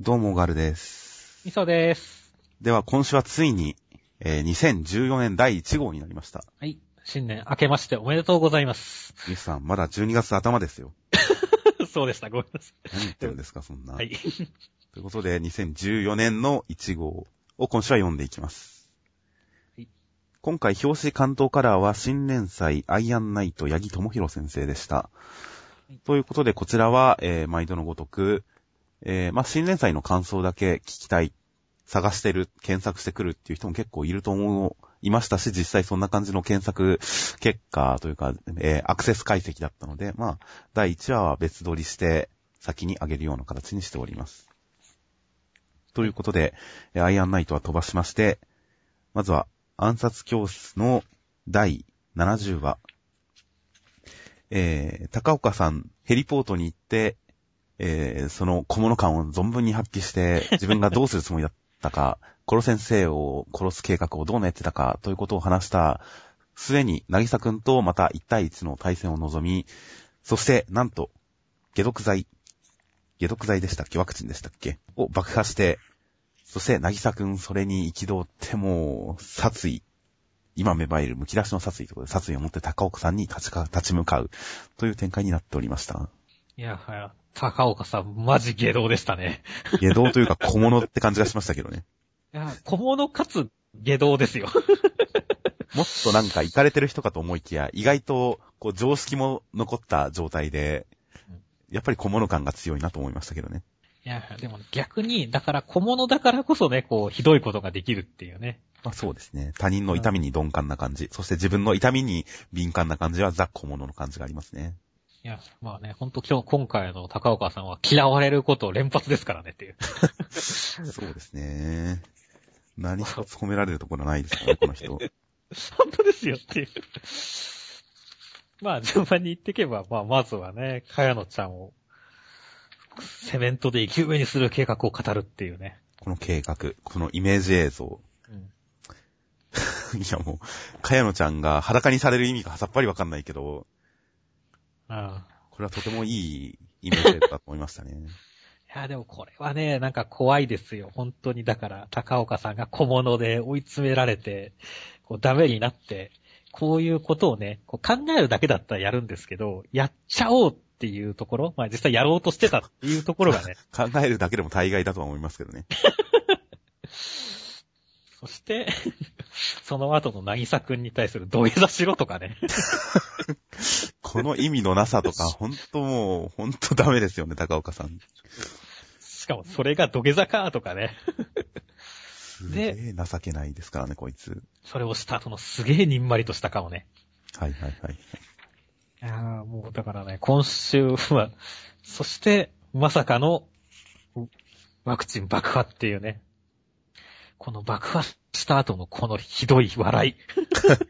どうも、ガルです。みそです。では、今週はついに、えー2014年第1号になりました。はい。新年明けましておめでとうございます。ミスさん、まだ12月頭ですよ。そうでした。ごめんなさ何言ってるんですか、そんな。い。はい。ということで、2014年の1号を今週は読んでいきます。はい今回、表紙関東カラーは新連載アイアンナイト八木智弘先生でした。いということで、こちらは、えー毎度のごとく、えーまあ、新連載の感想だけ聞きたい、探してる、検索してくるっていう人も結構いると思う、いましたし、実際そんな感じの検索結果というか、えーアクセス解析だったので、まあ、第1話は別撮りして、先に上げるような形にしております。ということで、アイアンナイトは飛ばしまして、まずは暗殺教室の第70話。えー、高岡さん、ヘリポートに行って、えー、その小物感を存分に発揮して、自分がどうするつもりだったか、コロ先生を殺す計画をどう練ってたか、ということを話した末に、なぎさくんとまた1対1の対戦を望み、そして、なんと、解毒剤、解毒剤でしたっけ？ワクチンでしたっけを爆破して、そして、なぎさくんそれに憤っても、殺意、今芽生える剥き出しの殺意ということで、殺意を持って高岡さんに立ちか立ち向かう、という展開になっておりました。いや、はや、高岡さん、マジ下道でしたね。下道というか小物って感じがしましたけどね。いや、小物かつ下道ですよ。もっとなんか行かれてる人かと思いきや、意外と、こう、常識も残った状態で、やっぱり小物感が強いなと思いましたけどね。いや、でも逆に、だから小物だからこそね、こう、ひどいことができるっていうね。まあそうですね。他人の痛みに鈍感な感じ、そして自分の痛みに敏感な感じはザ小物の感じがありますね。いや、まあね、ほんと今日、今回の高岡さんは嫌われることを連発ですからねっていう。そうですね。何一つ褒められるところないですからね、この人。本当ですよっていう。まあ、順番に言っていけば、まあ、まずはね、かやのちゃんを、セメントで生き埋めにする計画を語るっていうね。この計画、このイメージ映像。うん。いやもう、かやのちゃんが裸にされる意味がさっぱりわかんないけど、ああ。これはとてもいいイメージだと思いましたね。いや、でもこれはね、なんか怖いですよ。本当に。だから、高岡さんが小物で追い詰められて、こうダメになって、こういうことをね、こう考えるだけだったらやるんですけど、やっちゃおうっていうところ、まあ実際やろうとしてたっていうところがね、考えるだけでも大概だとは思いますけどね。そして、その後のなぎさくんに対する土下座しろとかね。この意味のなさとか、ほんともう、ほんとダメですよね、高岡さん。しかもそれが土下座かとかね。すげえ情けないですからね、こいつ。それをした後のすげえにんまりとした顔ね。はいはいはい。いやーもうだからね、今週は、そして、まさかの、うワクチン爆破っていうね。この爆破した後のこのひどい笑い。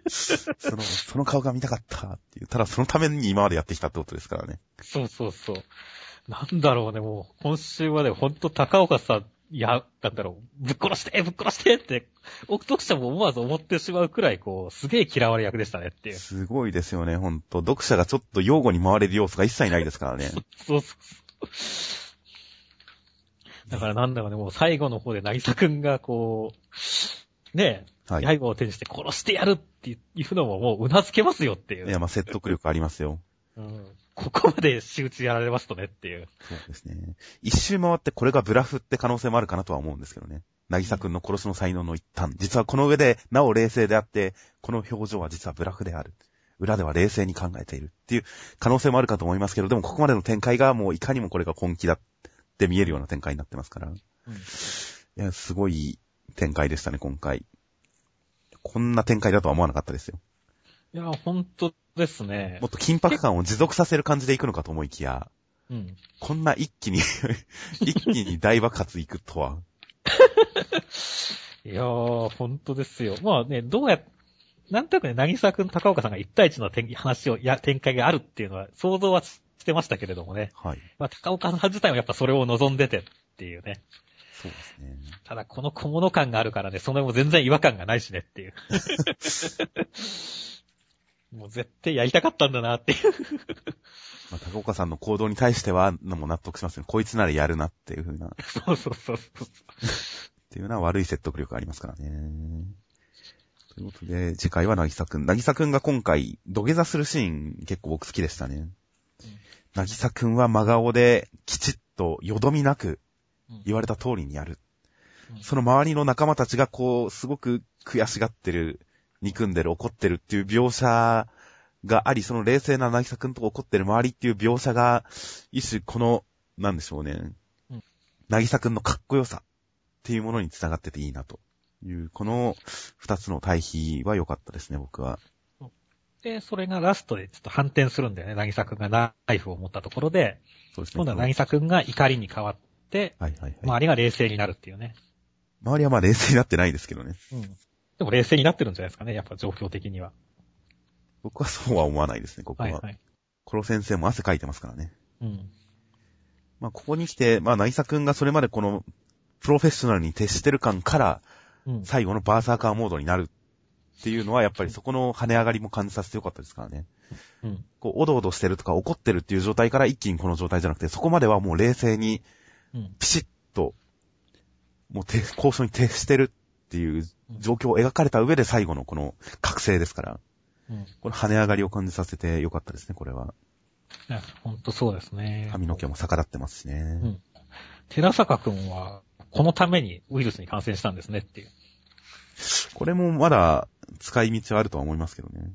その、その顔が見たかったっていう。ただそのために今までやってきたってことですからね。そうそうそう。なんだろうね、もう、今週はね、ほんと高岡さん、いや、なんだろう、ぶっ殺してぶっ殺してって、奥読者も思わず思ってしまうくらい、こう、すげえ嫌われ役でしたねっていう。すごいですよね、ほんと。読者がちょっと擁護に回れる要素が一切ないですからね。そうそうそう。だからなんだろうね、もう最後の方で渚くんがこう、ねえ、はい。刃を手にして殺してやるっていうのももう頷けますよっていう。いや、まあ説得力ありますよ。うん、ここまで仕打ちやられますとねっていう。そうですね。一周回ってこれがブラフって可能性もあるかなとは思うんですけどね。なぎさくんの殺しの才能の一端。実はこの上で、なお冷静であって、この表情は実はブラフである。裏では冷静に考えているっていう可能性もあるかと思いますけど、でもここまでの展開がもういかにもこれが本気だって見えるような展開になってますから。いや、すごい展開でしたね、今回。こんな展開だとは思わなかったですよ。いや、ほんとですねも。っと緊迫感を持続させる感じでいくのかと思いきや、うん。こんな一気に 一気に大爆発いくとは。いやー、ほんとですよ。まあね、どうや、なんとなくね、渚くん、高岡さんが一対一の展話を、や、展開があるっていうのは想像はしてましたけれどもね。はい。まあ、高岡さん自体はやっぱそれを望んでてっていうね。そうですね。ただこの小物感があるからね、そのも全然違和感がないしねっていう。もう絶対やりたかったんだなっていう。まあ、高岡さんの行動に対しては、もう納得しますね。こいつならやるなっていう風な。っそうそうそうそう。ていうのは悪い説得力がありますからね。ということで、次回はなぎさくん。なぎさくんが今回、土下座するシーン結構僕好きでしたね。なぎさくんは真顔できちっとよどみなく言われた通りにやる。うんその周りの仲間たちがこう、すごく悔しがってる、憎んでる、怒ってるっていう描写があり、その冷静ななぎさくんと怒ってる周りっていう描写が、一種この、なんでしょうねうん。なぎさくんのかっこよさっていうものにつながってていいなという、この二つの対比は良かったですね、僕は。で、それがラストでちょっと反転するんだよね。なぎさくんがナイフを持ったところで、そうですね。今度はなぎさくんが怒りに変わって、はいはいはい。周りが冷静になるっていうね。周りはまあ冷静になってないですけどね。うん。でも冷静になってるんじゃないですかね。やっぱ状況的には。僕はそうは思わないですね、ここは。はいはい。コロ先生も汗かいてますからね。うん。まあ、ここに来て、まあ、なぎさくんがそれまでこの、プロフェッショナルに徹してる感から、うん。最後のバーサーカーモードになるっていうのは、やっぱりそこの跳ね上がりも感じさせてよかったですからね。うん。こう、おどおどしてるとか怒ってるっていう状態から一気にこの状態じゃなくて、そこまではもう冷静に、うん。ピシッと、もうて交渉に徹してるっていう状況を描かれた上で最後のこの覚醒ですから、うん。この跳ね上がりを感じさせてよかったですね、これは。いや、ほんとそうですね。髪の毛も逆らってますしね。うん寺坂くんは、このためにウイルスに感染したんですねっていう。これもまだ使い道はあるとは思いますけどね。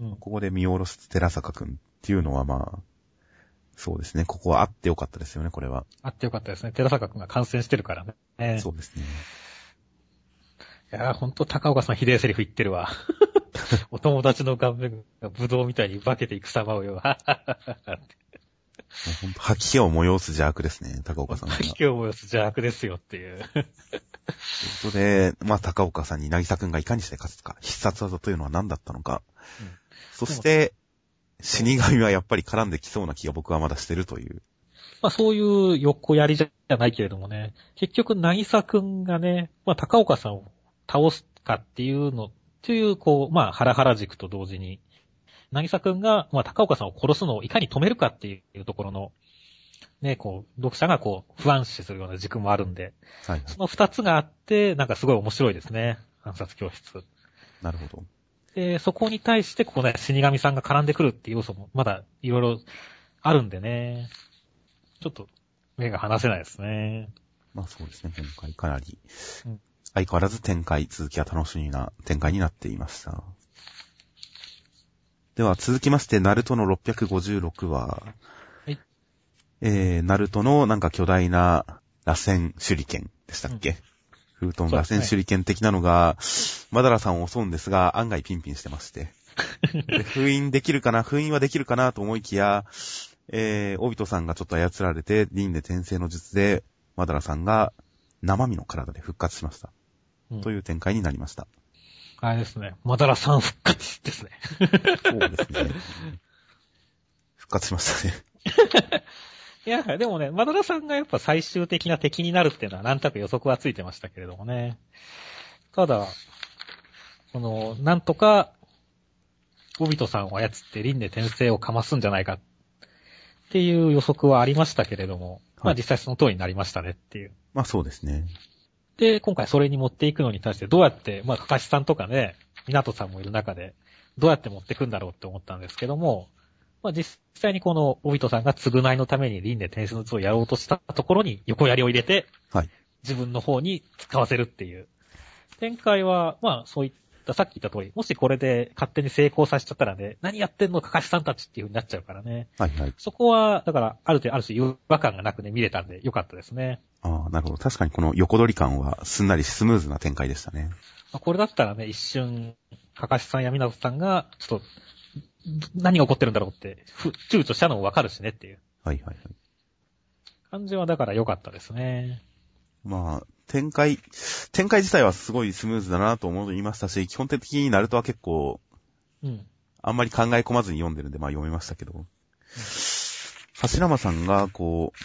うん。ここで見下ろす寺坂くんっていうのはまあ、そうですね。ここはあってよかったですよね、これは。あってよかったですね。寺坂くんが感染してるからね。そうですね。いやー、ほんと高岡さんひでえセリフ言ってるわ。お友達の顔面がブドウみたいに化けていく様をよ。吐き気を催す邪悪ですね、高岡さん吐き気を催す邪悪ですよっていう。ことで、まあ高岡さんに渚くんがいかにして勝つか、必殺技というのは何だったのか。うんそして、死神はやっぱり絡んできそうな気が僕はまだしてるという。まあそういう横やりじゃないけれどもね、結局、なぎさくんがね、まあ高岡さんを倒すかっていうの、という、こう、まあハラハラ軸と同時に、なぎさくんが、まあ高岡さんを殺すのをいかに止めるかっていうところの、ね、こう、読者がこう、不安視するような軸もあるんで、はい、はい。その二つがあって、なんかすごい面白いですね。暗殺教室。なるほど。で、そこに対して、ここね、死神さんが絡んでくるっていう要素も、まだいろいろあるんでね。ちょっと、目が離せないですね。まあそうですね、今回かなりうん。相変わらず展開、続きは楽しみな展開になっていました。では続きまして、ナルトの656話。はい。えー、ナルトのなんか巨大な螺旋手裏剣でしたっけ、フートン螺旋手裏剣的なのが、マダラさんを襲うんですが、案外ピンピンしてまして。で 封印できるかな？封印はできるかなと思いきや、えー、オビトさんがちょっと操られて、リンで転生の術で、マダラさんが生身の体で復活しました。うんという展開になりました。あれですね。マダラさん復活ですね。そうですね。復活しましたね。いや、でもね、マダラさんがやっぱ最終的な敵になるっていうのはなんとなく予測はついてましたけれどもね。ただ、この、なんとか、オビトさんを操ってリンで転生をかますんじゃないかっていう予測はありましたけれども、まあはい実際その通りになりましたねっていう。まあそうですね。で、今回それに持っていくのに対してどうやって、まあ、かかしさんとかね、港さんもいる中で、どうやって持ってくんだろうって思ったんですけども、まあ、実際にこの、オビトさんが償いのために輪廻転生の図をやろうとしたところに横槍を入れて、はい。自分の方に使わせるっていう。展開は、まあ、そういった、さっき言った通り、もしこれで勝手に成功させちゃったらね、何やってんのかかしさんたちっていう風になっちゃうからね。はいはい。そこは、だから、ある程度、ある種違和感がなくね、見れたんで、よかったですね。ああ、なるほど。確かにこの横取り感はすんなりスムーズな展開でしたね。まあこれだったらね、一瞬、かかしさんやみなとさんが、ちょっと、何が起こってるんだろうって、ふ躊躇したのもわかるしねっていうはいはいはい。感じはだから良かったですね。まあ、展開、展開自体はすごいスムーズだなと思いましたし、基本的にナルトは結構、うん。あんまり考え込まずに読んでるんで、まあ読めましたけど。柱間さんが、こう、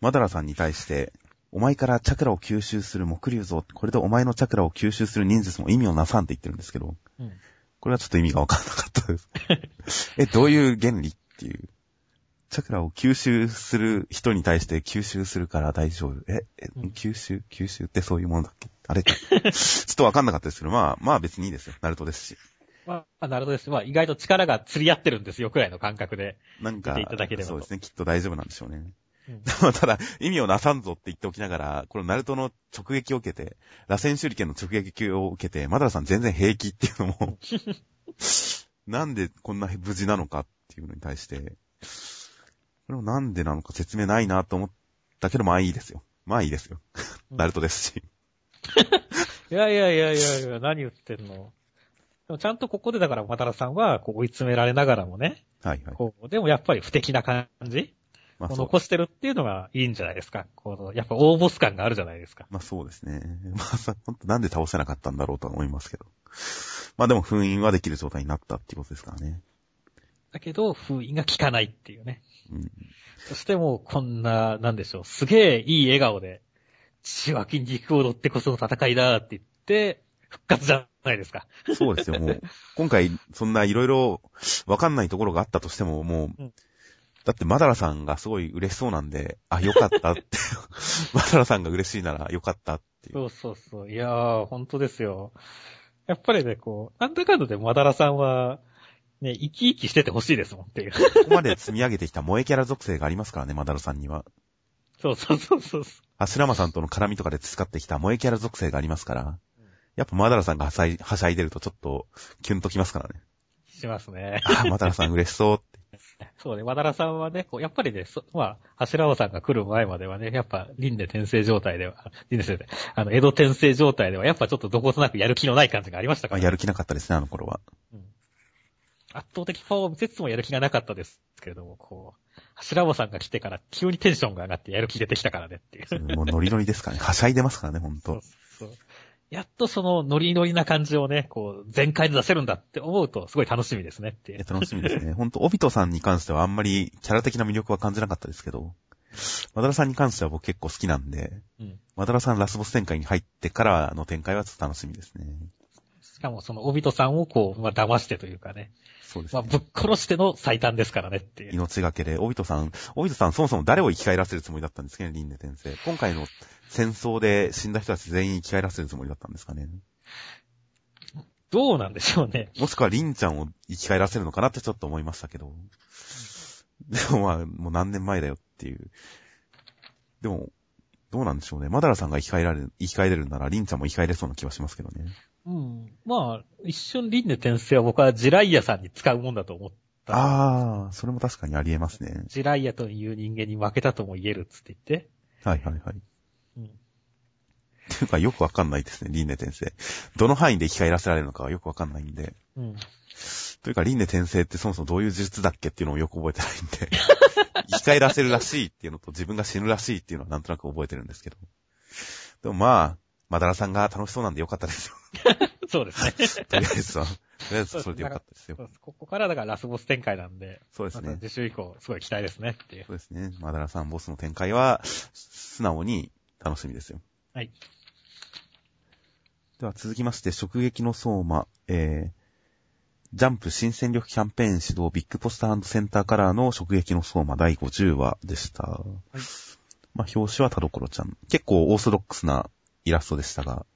マダラさんに対して、お前からチャクラを吸収する木竜像、これでお前のチャクラを吸収する忍術も意味をなさんって言ってるんですけど、うん。これはちょっと意味がわからなかったです。え、どういう原理っていう。チャクラを吸収する人に対して吸収するから大丈夫。え、えうん吸収？吸収ってそういうものだっけ？あれ？ちょっとわかんなかったですけど、まあ、まあ別にいいですよ。ナルトですし。まあ、なるほどです。まあ、意外と力が釣り合ってるんですよ、くらいの感覚で。なんかそうですね。きっと大丈夫なんでしょうね。うん まあただ、意味をなさんぞって言っておきながら、このナルトの直撃を受けて、螺旋手裏剣の直撃を受けて、マダラさん全然平気っていうのも、なんでこんな無事なのかっていうのに対して、これもなんでなのか説明ないなと思ったけど、まあいいですよ。まあいいですよ。うんナルトですし。いやいやいやいやいや、何言ってんの。でもちゃんとここでだから、マタラさんは、こう追い詰められながらもね、はいはい。こう、でもやっぱり不敵な感じまあ残してるっていうのがいいんじゃないですか。この、やっぱ大ボス感があるじゃないですか。まあそうですね。まあさ、ほんとなんで倒せなかったんだろうとは思いますけど。まあでも封印はできる状態になったっていうことですからね。だけど、封印が効かないっていうね。うん。そしてもうこんな、なんでしょう、すげえいい笑顔で、血湧き肉を乗ってこその戦いだって言って、復活じゃないですか。そうですよ、もう。今回、そんないろいろわかんないところがあったとしても、もう、うんだってマダラさんがすごい嬉しそうなんで、あ、よかったって。マダラさんが嬉しいならよかったっていう。そうそうそう。いやー、本当ですよ。やっぱりね、こう、なんだかんだでマダラさんは、ね、生き生きしててほしいですもんっていう。ここまで積み上げてきた萌えキャラ属性がありますからね、マダラさんには。そうそうそうそう。柱間さんとの絡みとかで培ってきた萌えキャラ属性がありますから。やっぱマダラさんがはしゃいはしゃいでるとちょっとキュンときますからね。しますね。あ、マダラさん嬉しそうって。そうね、マダラさんはね、こうやっぱりね、そまあ、柱尾さんが来る前まではね、やっぱ、輪廻転生状態では、輪廻転生、あの、江戸転生状態では、やっぱちょっとどことなくやる気のない感じがありましたから、まあやる気なかったですね、あの頃は。うん圧倒的パワーを見せつつもやる気がなかったですけれども、こう、柱尾さんが来てから急にテンションが上がってやる気出てきたからねっていう。もうノリノリですからね。はしゃいでますからね、ほんそうと。そう。やっとそのノリノリな感じをね、こう、全開で出せるんだって思うと、すごい楽しみですねっていう。え楽しみですね。ほんと、オビトさんに関してはあんまりキャラ的な魅力は感じなかったですけど、マダラさんに関しては僕結構好きなんで、うん。マダラさんラスボス展開に入ってからの展開はちょっと楽しみですね。しかもその、オビトさんをこう、まあ、騙してというかね、まあ、そうですね。ぶっ殺しての最短ですからねっていう。命がけで、オビトさん、オビトさんそもそも誰を生き返らせるつもりだったんですかね、リンネ転生。今回の戦争で死んだ人たち全員生き返らせるつもりだったんですかね。どうなんでしょうね。もしくはリンちゃんを生き返らせるのかなってちょっと思いましたけど。でもまあ、もう何年前だよっていう。でも、どうなんでしょうね。マダラさんが生き返られる、生き返れるなら、リンちゃんも生き返れそうな気はしますけどね。うん。まあ、一瞬輪廻転生は僕はジライアさんに使うもんだと思った。ああ、それも確かにありえますね。ジライアという人間に負けたとも言えるっつって言って。はいはいはい。うん。っていうかよくわかんないですね、輪廻転生。どの範囲で生き返らせられるのかはよくわかんないんで。うん。というか、輪廻転生ってそもそもどういう呪術だっけっていうのをよく覚えてないんで。生き返らせるらしいっていうのと自分が死ぬらしいっていうのはなんとなく覚えてるんですけど。でもまあ、マダラさんが楽しそうなんでよかったですよ。そうですね。とりあえずは。とりあえずそれでよかったですよそ。うですここからだからラスボス展開なんで、そうですね。次週以降、すごい期待ですねっていう。そうですね。マダラさんボスの展開は、素直に楽しみですよ。はい。では続きまして、直撃の相馬、えー、ジャンプ新戦力キャンペーン指導ビッグポスターセンターカラーの直撃の相馬第50話でした。いまあ、表紙は田所ちゃん。結構オーソドックスなイラストでしたが、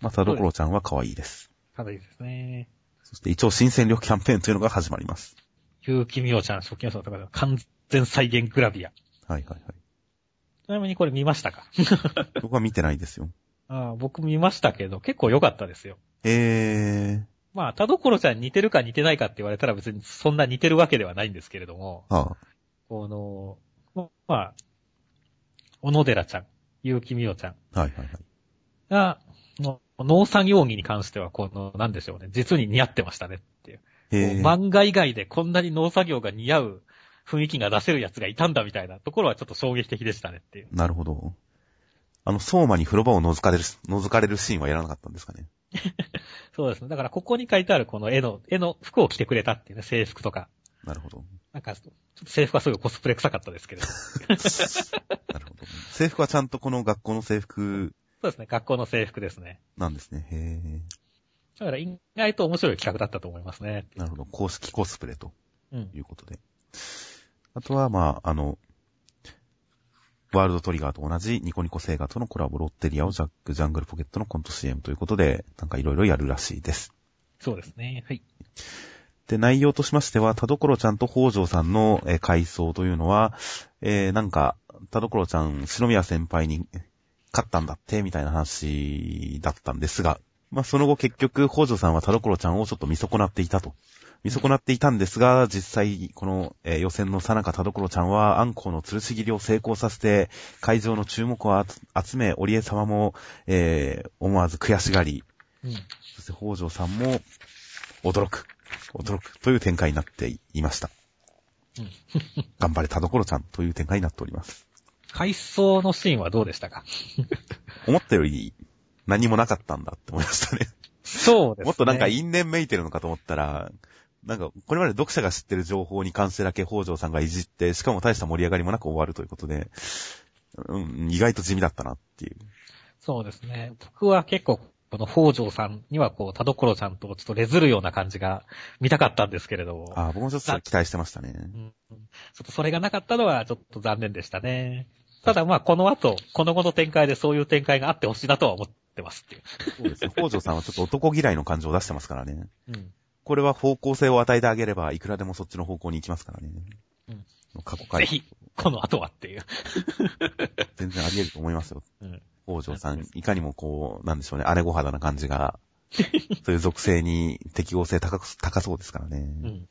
まあ、田所ちゃんは可愛いです。ただいいですね。そして一応新戦力キャンペーンというのが始まります。結城美桜ちゃん、初期予想とかで完全再現グラビア。はいはいはい。ちなみにこれ見ましたか？僕は見てないですよ。ああ僕見ましたけど、結構良かったですよ。えー、まあ、田所ちゃん似てるか似てないかって言われたら別にそんな似てるわけではないんですけれども、あこの、まあ、小野寺ちゃん、結城美桜ちゃんあ、はいはいはい。が、の農作業着に関しては、この、なんでしょうね、実に似合ってましたねっていう。えー、漫画以外でこんなに農作業が似合う雰囲気が出せるやつがいたんだみたいなところはちょっと衝撃的でしたねっていう。なるほど。あの、相馬に風呂場を覗かれる、覗かれるシーンはやらなかったんですかね？そうですね。だからここに書いてあるこの絵の、絵の服を着てくれたっていうね、制服とか。なるほど。なんか、ちょっと制服はすごいコスプレ臭かったですけれど。そ なるほど。制服はちゃんとこの学校の制服うですね。学校の制服ですね。なんですね。へだから意外と面白い企画だったと思いますね。ー。なるほど。公式コスプレとうん。いうことで。あとは、まあ、あの、ワールドトリガーと同じニコニコ星画とのコラボロッテリアをジャック・ジャングルポケットのコント CM ということで、なんかいろいろやるらしいです。そうですね。はい。で、内容としましては、田所ちゃんと北条さんの、えー回想というのは、えー、なんか、田所ちゃん、篠宮先輩に勝ったんだって、みたいな話だったんですが、まあ、その後結局、北条さんは田所ちゃんをちょっと見損なっていたと。見損なっていたんですが、実際、この、えー予選のさなか田所ちゃんは、アンコウの吊るし切りを成功させて、会場の注目を集集め、織江様も、えー思わず悔しがり、うん。そして北条さんも、驚く、驚くという展開になっていました。うん。頑張れ田所ちゃんという展開になっております。回想のシーンはどうでしたか？思ったより何もなかったんだって思いましたね。そうですね。もっとなんか因縁めいてるのかと思ったら、なんか、これまで読者が知ってる情報に関してだけ北条さんがいじって、しかも大した盛り上がりもなく終わるということで、うん、意外と地味だったなっていう。そうですね。僕は結構、この北条さんにはこう、田所ちゃんとちょっとレズるような感じが見たかったんですけれども。ああ、僕もちょっと期待してましたね。うんちょっとそれがなかったのはちょっと残念でしたね。ただまあこの後、この後の展開でそういう展開があってほしいなとは思ってますっていう。そうですね。北条さんはちょっと男嫌いの感情を出してますからね。うん。これは方向性を与えてあげれば、いくらでもそっちの方向に行きますからね。うん過去回、ぜひ、この後はっていう。全然あり得ると思いますよ。うん。北条さん、いかにもこう、なんでしょうね、姉御肌な感じが、そういう属性に適応性高く、高そうですからね。うん。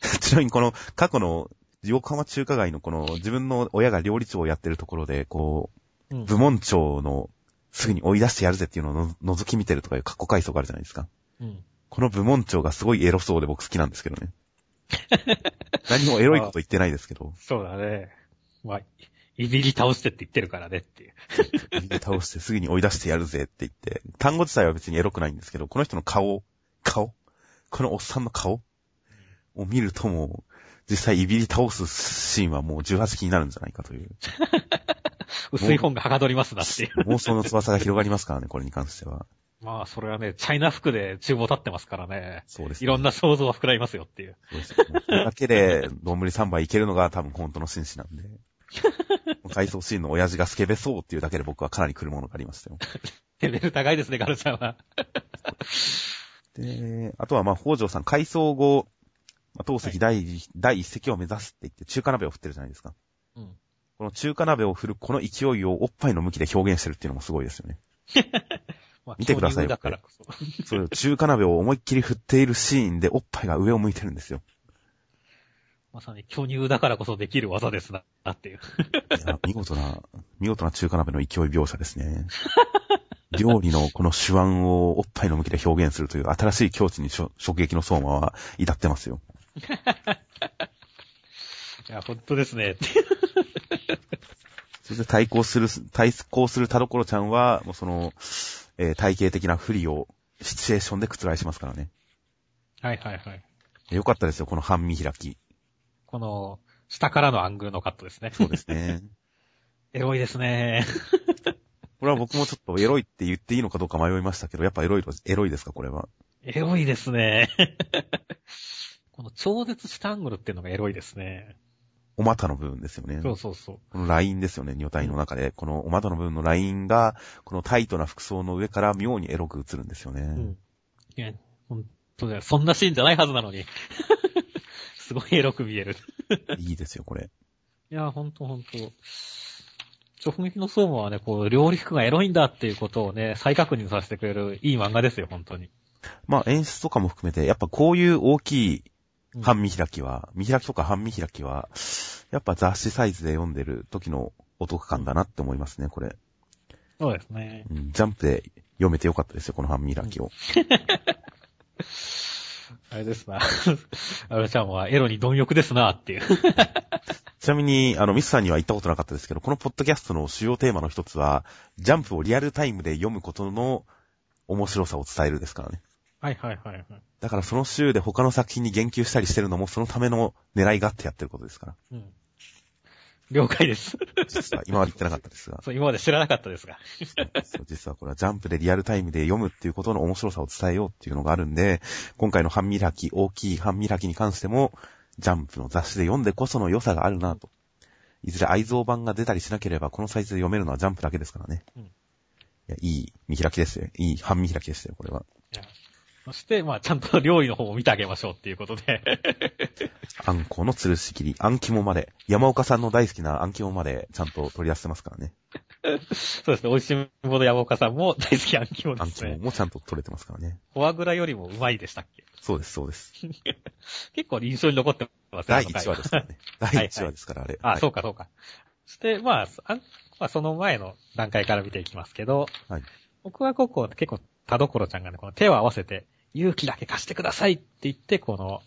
ちなみにこの過去の横浜中華街のこの自分の親が料理長をやってるところで、こう部門長のすぐに追い出してやるぜっていうのをの覗き見てるとかいう過去回想があるじゃないですか。うん。この部門長がすごいエロそうで僕好きなんですけどね。何もエロいこと言ってないですけど、そうだね。まあ、いびり倒してって言ってるからねっていう。右で倒してすぐに追い出してやるぜって言って、単語自体は別にエロくないんですけど、この人の顔、顔？このおっさんの顔？を見るともう、実際いびり倒すシーンはもう18期になるんじゃないかという、薄い本がはかどりますなっていう。妄想の翼が広がりますからね、これに関しては。まあ、それはね、チャイナ服で厨房立ってますからね。そうです、いろんな想像は膨らみますよっていう。そうですよ。もうそれだけで、丼3杯いけるのが多分本当の紳士なんで。回想シーンの親父がスケベそうっていうだけで僕はかなり来るものがありましたよ。レベル高いですね、ガルちゃんは。で、あとはまあ、北条さん、回想後、まあ当席第,、第一席を目指すって言って中華鍋を振ってるじゃないですか。うん。この中華鍋を振るこの勢いをおっぱいの向きで表現してるっていうのもすごいですよね。まあ見てくださいよだからこそ。そう中華鍋を思いっきり振っているシーンでおっぱいが上を向いてるんですよ。まさに巨乳だからこそできる技ですな、っていう。いや、見事な、見事な中華鍋の勢い描写ですね。料理のこの手腕をおっぱいの向きで表現するという新しい境地にしょ食撃の相馬は至ってますよ。いや、本当ですね。そして対抗する、対抗する田所ちゃんは、もうその、えー体型的な不利をシチュエーションで覆しますからね。はいはいはい。よかったですよ、この半身開き。この、下からのアングルのカットですね。そうですね。エロいですね。これは僕もちょっとエロいって言っていいのかどうか迷いましたけど、やっぱエロいと、エロいですか、これは。エロいですね。この超絶したアングルっていうのがエロいですね。お股の部分ですよね。そうそうそう。このラインですよね、女体の中で。このお股の部分のラインが、このタイトな服装の上から妙にエロく映るんですよね。うん。いや、ほんとだよ。そんなシーンじゃないはずなのに。すごいエロく見える。いいですよ、これ。いや、ほんとほんと。直撃の相馬はね、こう、料理服がエロいんだっていうことをね、再確認させてくれるいい漫画ですよ、本当に。まあ演出とかも含めて、やっぱこういう大きいうん半身開きは、見開きとか半身開きは、やっぱ雑誌サイズで読んでる時のお得感だなって思いますね、これ。そうですね。うん、ジャンプで読めてよかったですよ、この半身開きを。あれですな。あれちゃんはエロに貪欲ですなっていう。ちなみに、あの、ミスさんには言ったことなかったですけど、このポッドキャストの主要テーマの一つは、ジャンプをリアルタイムで読むことの面白さを伝えるですからね。はいはいはいはい。だからその週で他の作品に言及したりしてるのもそのための狙いがあってやってることですから。うん。了解です。実は、今まで言ってなかったですが。そう、今まで知らなかったですが。そう実はこれはジャンプでリアルタイムで読むっていうことの面白さを伝えようっていうのがあるんで、今回の半身開き、大きい半身開きに関しても、ジャンプの雑誌で読んでこその良さがあるなと。いずれ愛蔵版が出たりしなければ、このサイズで読めるのはジャンプだけですからね。うんいや、いい見開きですよ。いい半見開きでしたよ、これは。いやそして、まあ、ちゃんと料理の方も見てあげましょうっていうことで。あんこの吊るし切り、あん肝まで、山岡さんの大好きなあん肝までちゃんと取り出してますからね。そうですね。美味しいもの山岡さんも大好きあんですね。肝もちゃんと取れてますからね。フォアグラよりもうまいでしたっけ？そうです、そうです。結構印象に残ってますね。第1話ですからね。第1話ですから、あれ。あ、はいそうか、そうか。そして、まあ、あんまあ、その前の段階から見ていきますけど、はい僕はここ、結構、田所ちゃんがね、この手を合わせて、勇気だけ貸してくださいって言って、この、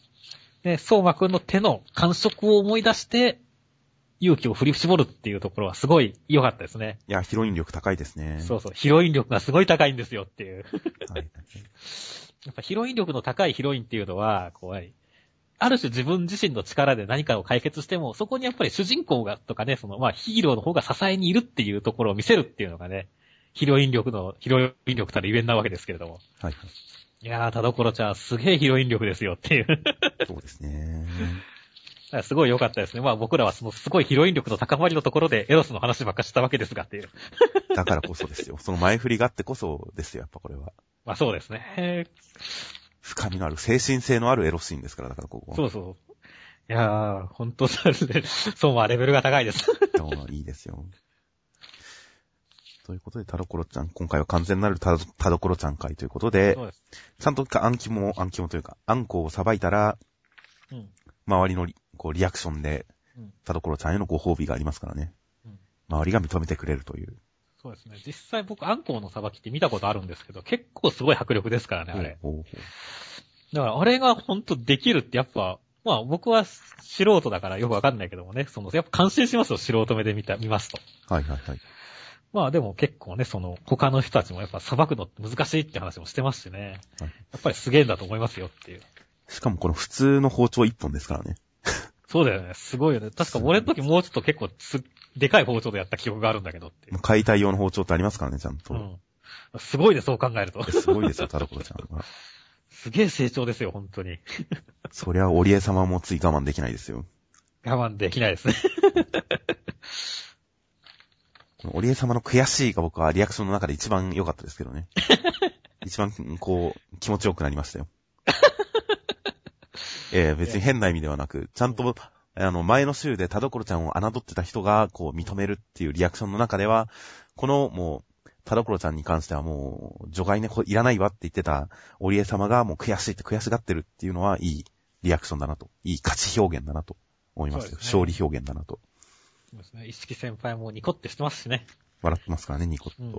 ね、相馬くんの手の感触を思い出して、勇気を振り絞るっていうところはすごい良かったですね。いや、ヒロイン力高いですね。そうそう、ヒロイン力がすごい高いんですよっていう。はい。やっぱヒロイン力の高いヒロインっていうのは、こう、やはりある種自分自身の力で何かを解決しても、そこにやっぱり主人公がとかね、その、まあヒーローの方が支えにいるっていうところを見せるっていうのがね、ヒロイン力の、ヒロイン力たるゆえんなわけですけれども。はい。いやー、田所ちゃんすげえヒロイン力ですよっていう。そうですね。らすごい良かったですね。まあ僕らはそのすごいヒロイン力の高まりのところでエロスの話ばっかしたわけですがっていう。だからこそですよ。その前振りがあってこそですよ、やっぱこれは。まあそうですね。深みのある、精神性のあるエロシーンですから、だからここは。そうそう。いやー、本当そうですね。そう、まあレベルが高いです。う。いいですよ。ということで、田所ちゃん、今回は完全なる田田所ちゃん会ということでそ、うです。ちゃんとあん肝、あん肝というか、あんこをさばいたら、うん。周りのリこうリアクションでうん、田所ちゃんへのご褒美がありますからね。うん周りが認めてくれるという。そうですね。実際僕、アンコウのさばきって見たことあるんですけど、結構すごい迫力ですからね、あれ。ほうほうだから、あれが本当できるってやっぱ、まあ僕は素人だからよくわかんないけどもね、その、やっぱ感心しますよ、素人目で見た、見ますと。はいはいはい。まあでも結構ね、その、他の人たちもやっぱ裁くのって難しいって話もしてますしね。はいやっぱりすげえんだと思いますよっていう。しかもこの普通の包丁一本ですからね。そうだよね、すごいよね。確か俺の時もうちょっと結構す、でかい包丁でやった記憶があるんだけどっていう。解体用の包丁ってありますからね、ちゃんと。うん。すごいね、そう考えると。すごいですよ、田所ちゃんは。すげえ成長ですよ、本当に。そりゃ、織江様もつい我慢できないですよ。我慢できないですね。この織江様の悔しいが僕はリアクションの中で一番良かったですけどね。一番、こう、気持ちよくなりましたよ。ええ別に変な意味ではなく、ちゃんと、あの、前の週で田所ちゃんを侮ってた人が、こう、認めるっていうリアクションの中では、この、もう、田所ちゃんに関してはもう、除外ね、こいらないわって言ってた、織江様がもう悔しいって悔しがってるっていうのは、いいリアクションだなと。いい価値表現だなと思いましたよ。ね勝利表現だなと。そうですね。一色先輩もニコってしてますしね。笑ってますからね、ニコッと。うんい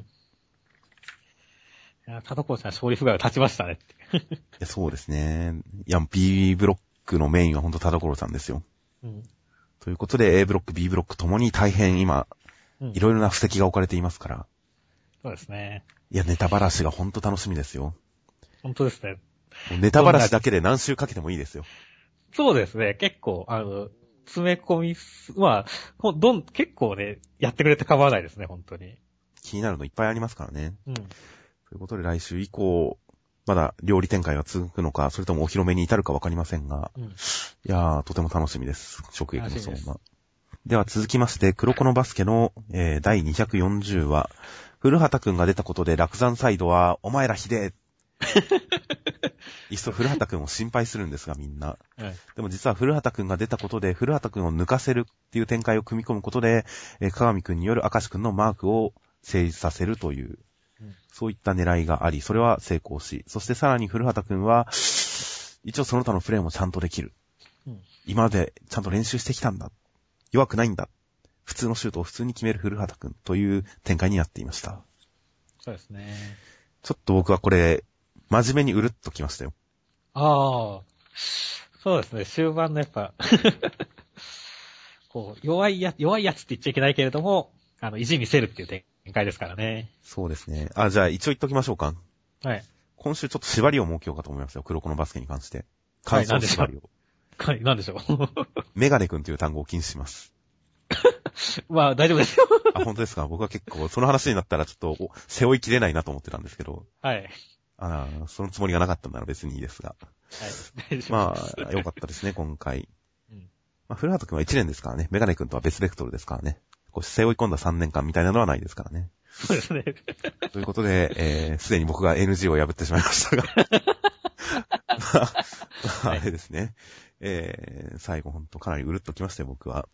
いや、田所さん勝利不具合が立ちましたねって。やそうですね。いや、B ブロックのメインはほんと田所さんですよ。うん。ということで、A ブロック、B ブロックともに大変今、うんいろいろな布石が置かれていますから。そうですね。いや、ネタばらしがほんと楽しみですよ。本当ですね。ネタばらしだけで何週かけてもいいですよ。そうですね。結構、あの、詰め込みす、まあ、どん、結構ね、やってくれて構わないですね、本当に。気になるのいっぱいありますからね。うん。ということで来週以降、まだ料理展開が続くのか、それともお披露目に至るかわかりませんが、うん。いやー、とても楽しみです。食撃の相楽しみ馬。では続きまして、黒子のバスケの、えー第240話、古畑くんが出たことで落山サイドは、お前らひでえ。いっそ古畑くんを心配するんですが、みんな。はい。でも実は古畑くんが出たことで、古畑くんを抜かせるっていう展開を組み込むことで、えー、鏡くんによる明石くんのマークを成立させるという、うんそういった狙いがあり、それは成功し、そしてさらに古畑くんは、一応その他のプレーもちゃんとできる。うん。今までちゃんと練習してきたんだ。弱くないんだ。普通のシュートを普通に決める古畑くんという展開になっていました。そうですね。ちょっと僕はこれ、真面目にうるっときましたよ。ああ。そうですね。終盤のやっぱ、こう、弱いや、弱いやつって言っちゃいけないけれども、あの、意地見せるっていう展開ですからね。そうですね。あ、じゃあ一応言っときましょうか。はい。今週ちょっと縛りを設けようかと思いますよ。黒子のバスケに関して。は感いなんでしょう想縛りを。はい、なんでしょう。メガネ君という単語を禁止します。まあ、大丈夫ですよ。あ、本当ですか？僕は結構、その話になったらちょっと、お背負いきれないなと思ってたんですけど。はい。あーそのつもりがなかったなら別にいいですが。はい。ま。あ、良かったですね、今回。まあ、古畑くんは1年ですからね。メガネくんとは別ベクトルですからね。こう、背負い込んだ3年間みたいなのはないですからね。そうですね。ということで、えー、すでに僕が NG を破ってしまいましたが。まあ、まあ、あれですね。えー、最後ほんとかなりうるっときましたよ、僕は。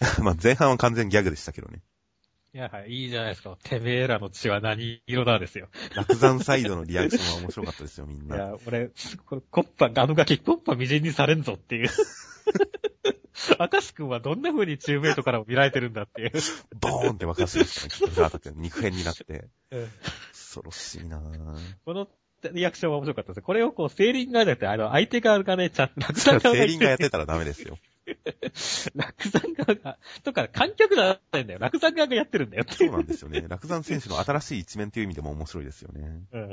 まあ、前半は完全ギャグでしたけどね。いや、はい、いいじゃないですか。てめえらの血は何色だですよ。落山サイドのリアクションは面白かったですよ、みんな。いや、俺、これ、コッパ、あのガキ、コッパ未然にされんぞっていう。明石くんはどんな風にチームメイトからも見られてるんだっていう。ボーンって沸かすですね、きっとフラータ君、肉片になって。うん恐ろしいなぁ。このリアクションは面白かったです。これをこう、セーリングがじゃなくて、あの、相手側がね、ちゃんと、落山側がセーリンがやってたらダメですよ。落山側が、とか、観客じゃないんだよ。落山側がやってるんだよそいうう。なんですよね。落山選手の新しい一面という意味でも面白いですよね。うん。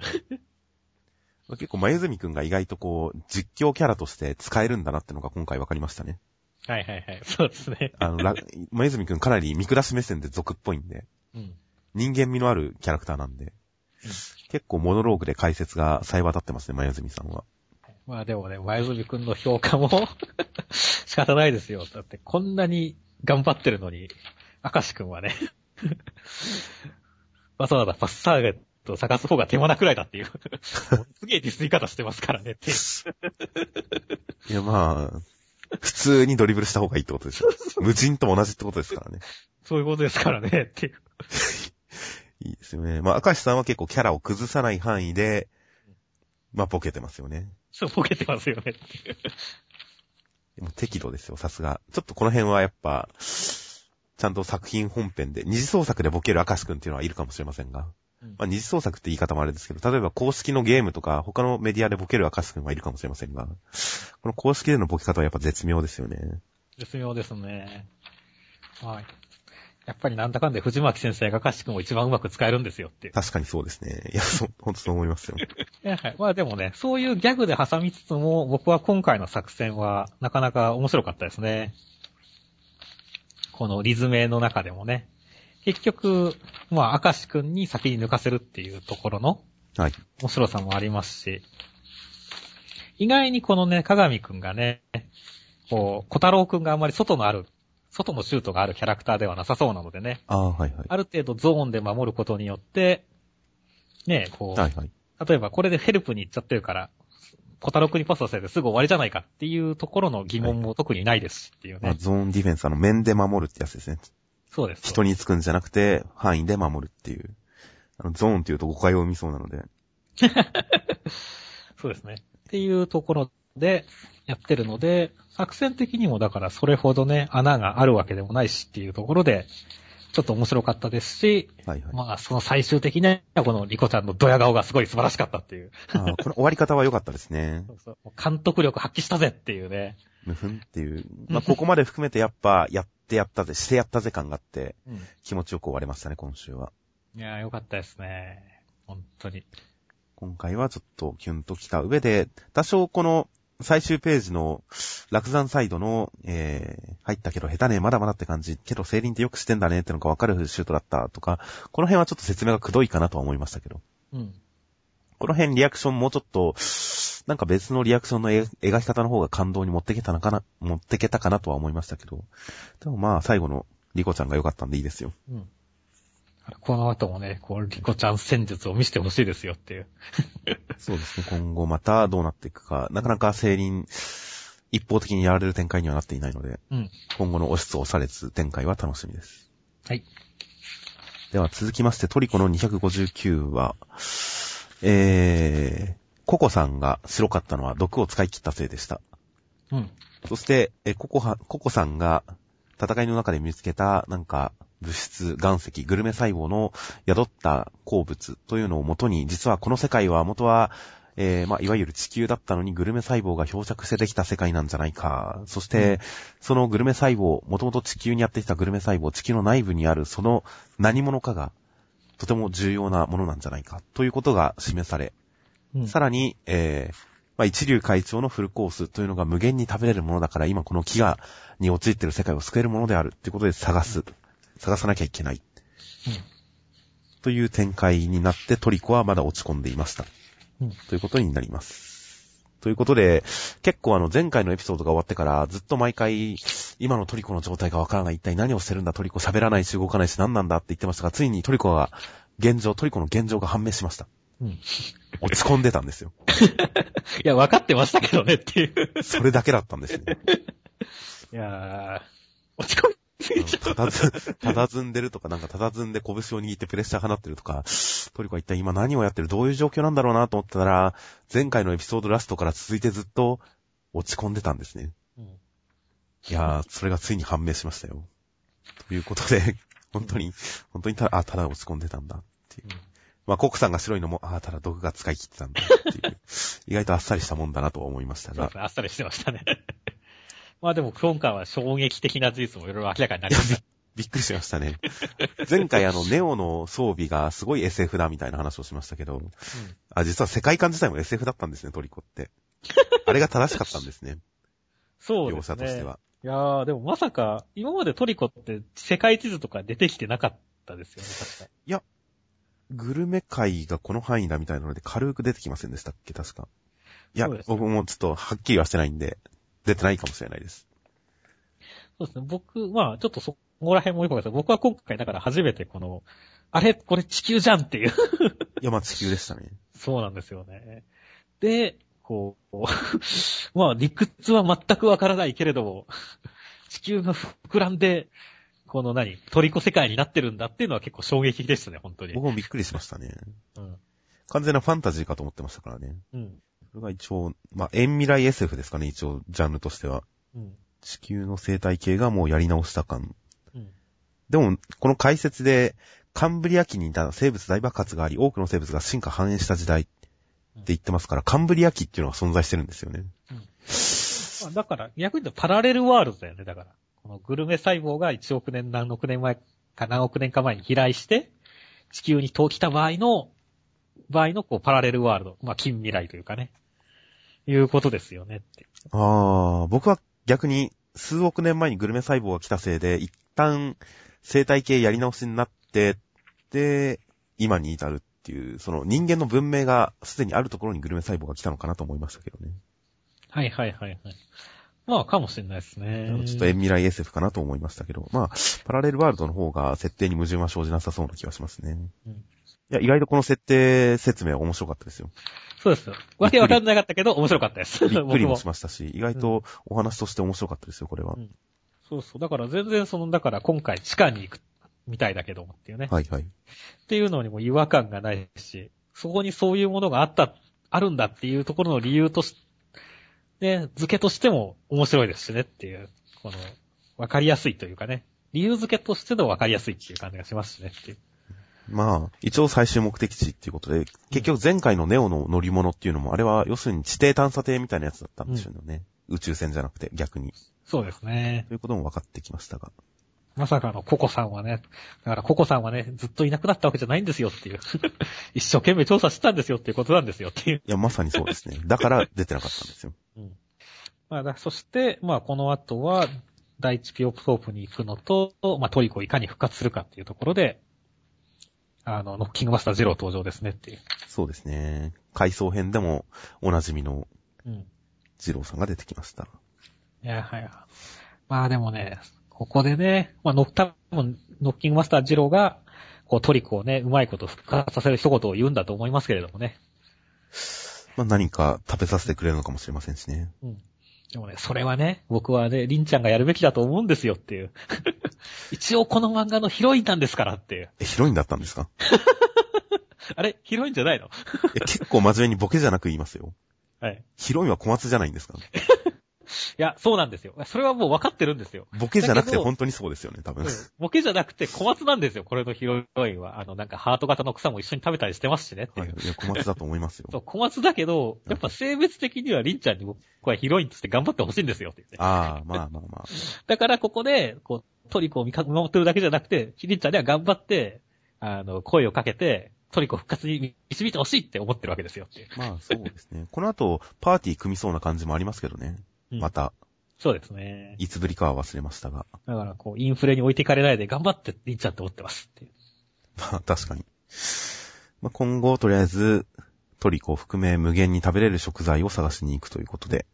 結構、前住くんが意外とこう、実況キャラとして使えるんだなってのが今回分かりましたね。はいはいはい。そうですね。あの、ら前住くんかなり見下し目線で俗っぽいんで、うん。人間味のあるキャラクターなんで、結構モノローグで解説がさえ渡ってますね、前住さんは。まあでもね、前住くんの評価も 仕方ないですよ。だってこんなに頑張ってるのに、明石くんはね、わざわざパスターゲットを探す方が手間なくらいだっていうすげえディスり方してますからねっていう。いや、まあ、普通にドリブルした方がいいってことですよ。無人と同じってことですからね。そういうことですからねっていう。いいですよね。まあ、明石さんは結構キャラを崩さない範囲で、まあ、ボケてますよね。そう、ボケてますよねっていう。でも適度ですよ、さすが。ちょっとこの辺はやっぱ、ちゃんと作品本編で、二次創作でボケる明石くんっていうのはいるかもしれませんが、うんまあ、二次創作って言い方もあれですけど、例えば公式のゲームとか、他のメディアでボケる明石くんはいるかもしれませんが、この公式でのボケ方はやっぱ絶妙ですよね。絶妙ですね。はい。やっぱりなんだかんだ藤巻先生が明石くんを一番うまく使えるんですよって。確かにそうですね。いや、そう、ほんとそう思いますよ。いやはい。まあでもね、そういうギャグで挟みつつも、僕は今回の作戦はなかなか面白かったですね。このリズメの中でもね。結局、まあ、明石くんに先に抜かせるっていうところのはい。面白さもありますし、意外にこのね、鏡くんがね、こう、小太郎くんがあんまり外のある、外のシュートがあるキャラクターではなさそうなのでね、ああ、はいはい。ある程度ゾーンで守ることによって、ね、こう、はいはい。例えばこれでヘルプに行っちゃってるから、小太郎くんにパスさせてすぐ終わりじゃないかっていうところの疑問も特にないですしっていうまあ、ね。ゾーンディフェンス、あの、面で守るってやつですね。そうです。人につくんじゃなくて、範囲で守るっていう。あの、ゾーンっていうと誤解を生みそうなので。そうですね。っていうところでやってるので、作戦的にもだからそれほどね、穴があるわけでもないしっていうところで、ちょっと面白かったですし、はいはい。まあその最終的にはこのリコちゃんのドヤ顔がすごい素晴らしかったっていう。あーこの終わり方は良かったですね。そうそう監督力発揮したぜっていうね。むふんっていう。まあ、ここまで含めてやっぱ、やってやったぜ、してやったぜ感があって、うん。気持ちよく終われましたね、今週は。いやーよかったですね。本当に。今回はちょっとキュンときた上で、多少この最終ページの落山サイドの、えー、入ったけど下手ね、まだまだって感じ、けどセーリンってよくしてんだねってのがわかるシュートだったとか、この辺はちょっと説明がくどいかなとは思いましたけど。うん。この辺リアクションもうちょっと、なんか別のリアクションの描描き方の方が感動に持ってけたのかな、持ってけたかなとは思いましたけど。でもまあ最後のリコちゃんが良かったんでいいですよ。うん。この後もね、こう、リコちゃん戦術を見せてほしいですよっていう。そうですね。今後またどうなっていくか、なかなかセーリン、一方的にやられる展開にはなっていないので、うん。今後の押しつ押されつ展開は楽しみです。はい。では続きましてトリコの259は、えー、ココさんが白かったのは毒を使い切ったせいでした。うん。そして、え、ココは、ココさんが戦いの中で見つけた、なんか、物質、岩石、グルメ細胞の宿った鉱物というのをもとに、実はこの世界は元は、えー、まあ、いわゆる地球だったのにグルメ細胞が漂着してできた世界なんじゃないか。そして、そのグルメ細胞、もともと地球にやってきたグルメ細胞、地球の内部にあるその何者かが、とても重要なものなんじゃないか。ということが示され、うん。さらに、えー、まあ、一流会長のフルコースというのが無限に食べれるものだから、今この飢餓に陥っている世界を救えるものであるっていうことで探す。探さなきゃいけない。という展開になってトリコはまだ落ち込んでいました。うん。ということになります。ということで、結構あの前回のエピソードが終わってからずっと毎回今のトリコの状態がわからない。一体何をしてるんだ？トリコ喋らないし動かないし何なんだって言ってましたが、ついにトリコが現状、トリコの現状が判明しました。うん。落ち込んでたんですよ。いや、分かってましたけどねっていう。それだけだったんですね。いやー、落ち込みすぎちゃう。たたず、たたずんでるとか、なんかたたずんで拳を握ってプレッシャー放ってるとか、トリコは一体今何をやってる、どういう状況なんだろうなと思ったら、前回のエピソードラストから続いてずっと落ち込んでたんですね。うんいやー、それがついに判明しましたよ。ということで、本当に、本当にただ、あ、ただ落ち込んでたんだっていう。まあ、コックさんが白いのも、あ、ただ毒が使い切ってたんだっていう。意外とあっさりしたもんだなとは思いましたがあっさりしてましたね。まあでも今回は衝撃的な事実もいろいろ明らかになりました。びっくりしましたね。前回あの、ネオの装備がすごい SF だみたいな話をしましたけど、あ、実は世界観自体も SF だったんですね、トリコって。あれが正しかったんですね、描そうですね。写としては。いやー、でもまさか、今までトリコって世界地図とか出てきてなかったですよね、確か。グルメ界がこの範囲だみたいなので軽く出てきませんでしたっけ、確か。いや、ね僕もちょっとはっきりはしてないんで、出てないかもしれないです。そうですね、僕、まあちょっとそこら辺もよくわかんないです僕は今回だから初めてこの、あれ？これ地球じゃんっていう。いや、まあ地球でしたね。そうなんですよね。で、こう、まあ理屈は全くわからないけれども、地球が膨らんで、この何、トリコ世界になってるんだっていうのは結構衝撃でしたね、本当に。僕もびっくりしましたね。うん。完全なファンタジーかと思ってましたからね。うん。それが一応、まあ、遠未来 SF ですかね、一応、ジャンルとしては。うん。地球の生態系がもうやり直した感。うん。でも、この解説で、カンブリア紀に似た生物大爆発があり、多くの生物が進化繁栄した時代って言ってますから、カンブリア紀っていうのが存在してるんですよね。まあ、だから、逆に言うとパラレルワールドだよね、だから。このグルメ細胞が1億年、何億年前か何億年か前に飛来して、地球に遠来た場合の、場合のこうパラレルワールド。まあ、近未来というかね。いうことですよねって。ああ、僕は逆に数億年前にグルメ細胞が来たせいで、一旦生態系やり直しになって、で、今に至るっていう、その人間の文明がすでにあるところにグルメ細胞が来たのかなと思いましたけどね。はいはいはいはい。まあ、かもしれないですね。ちょっと遠未来 SF かなと思いましたけど、まあ、パラレルワールドの方が設定に矛盾は生じなさそうな気がしますね。うんいや、意外とこの設定説明は面白かったですよ。そうですよ。わけわかんなかったけど、面白かったです。びっくり もし僕ましたし、意外とお話として面白かったですよ、これは。うんそうそう。だから全然その、だから今回地下に行くみたいだけどもっていうね。はいはい。っていうのにも違和感がないし、そこにそういうものがあった、あるんだっていうところの理由とし、ね、付けとしても面白いですしねっていう、この、わかりやすいというかね、理由付けとしてのわかりやすいっていう感じがしますしねっていう。まあ、一応最終目的地っていうことで、結局前回のネオの乗り物っていうのも、あれは要するに地底探査艇みたいなやつだったんでしょうね。宇宙船じゃなくて逆に。そうですね。ということも分かってきましたが。まさかのココさんはね、だからココさんはね、ずっといなくなったわけじゃないんですよっていう。一生懸命調査してたんですよっていうことなんですよっていう。いや、まさにそうですね。だから出てなかったんですよ。うん。まあだ、そして、まあこの後は、第一ピオプトープに行くのと、まあトリコをいかに復活するかっていうところで、あの、ノッキングマスターゼロ登場ですねっていう。そうですね。回想編でもおなじみのうん。二郎さんが出てきました。いや、はいはい。まあでもね、ここでね、まあノッ、多分、ノッキングマスタージローが、こうトリコをね、うまいこと復活させる一言を言うんだと思いますけれどもね。まあ何か食べさせてくれるのかもしれませんしね。うん。でもね、それはね、僕はね、リンちゃんがやるべきだと思うんですよっていう。一応この漫画のヒロインなんですからっていう。え、ヒロインだったんですか？あれ？ヒロインじゃないの？え、結構真面目にボケじゃなく言いますよ。はい。ヒロインは小松じゃないんですか？いや、そうなんですよ。それはもう分かってるんですよ。ボケじゃなくて本当にそうですよね、多分。ボケじゃなくて小松なんですよ、これのヒロインは。あの、なんかハート型の草も一緒に食べたりしてますしねっていう。はい。いや、小松だと思いますよ。そう、小松だけど、やっぱ性別的にはリンちゃんに僕はヒロインとして頑張ってほしいんですよって言って。ああ、まあまあまあ。だからここで、こう、トリコを見か守ってるだけじゃなくて、リンちゃんには頑張って、あの、声をかけて、トリコ復活に導いてほしいって思ってるわけですよ。まあそうですね。この後、パーティー組みそうな感じもありますけどね。うんまた、そうですね。いつぶりかは忘れましたが。だから、こう、インフレに置いていかれないで頑張ってリンちゃんって思ってますっていう。まあ確かに。まあ今後、とりあえず、トリコを含め無限に食べれる食材を探しに行くということで、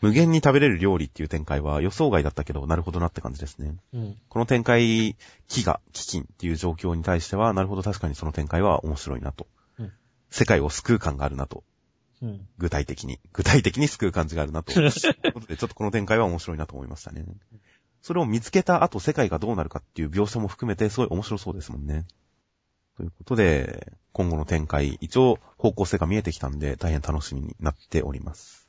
無限に食べれる料理っていう展開は予想外だったけど、なるほどなって感じですね。うん。この展開、飢餓、飢饉っていう状況に対しては、なるほど確かにその展開は面白いなと。うん世界を救う感があるなと。うん。具体的に。具体的に救う感じがあるなと。ということで、ちょっとこの展開は面白いなと思いましたね。それを見つけた後、世界がどうなるかっていう描写も含めて、すごい面白そうですもんね。ということで、今後の展開、一応方向性が見えてきたんで、大変楽しみになっております。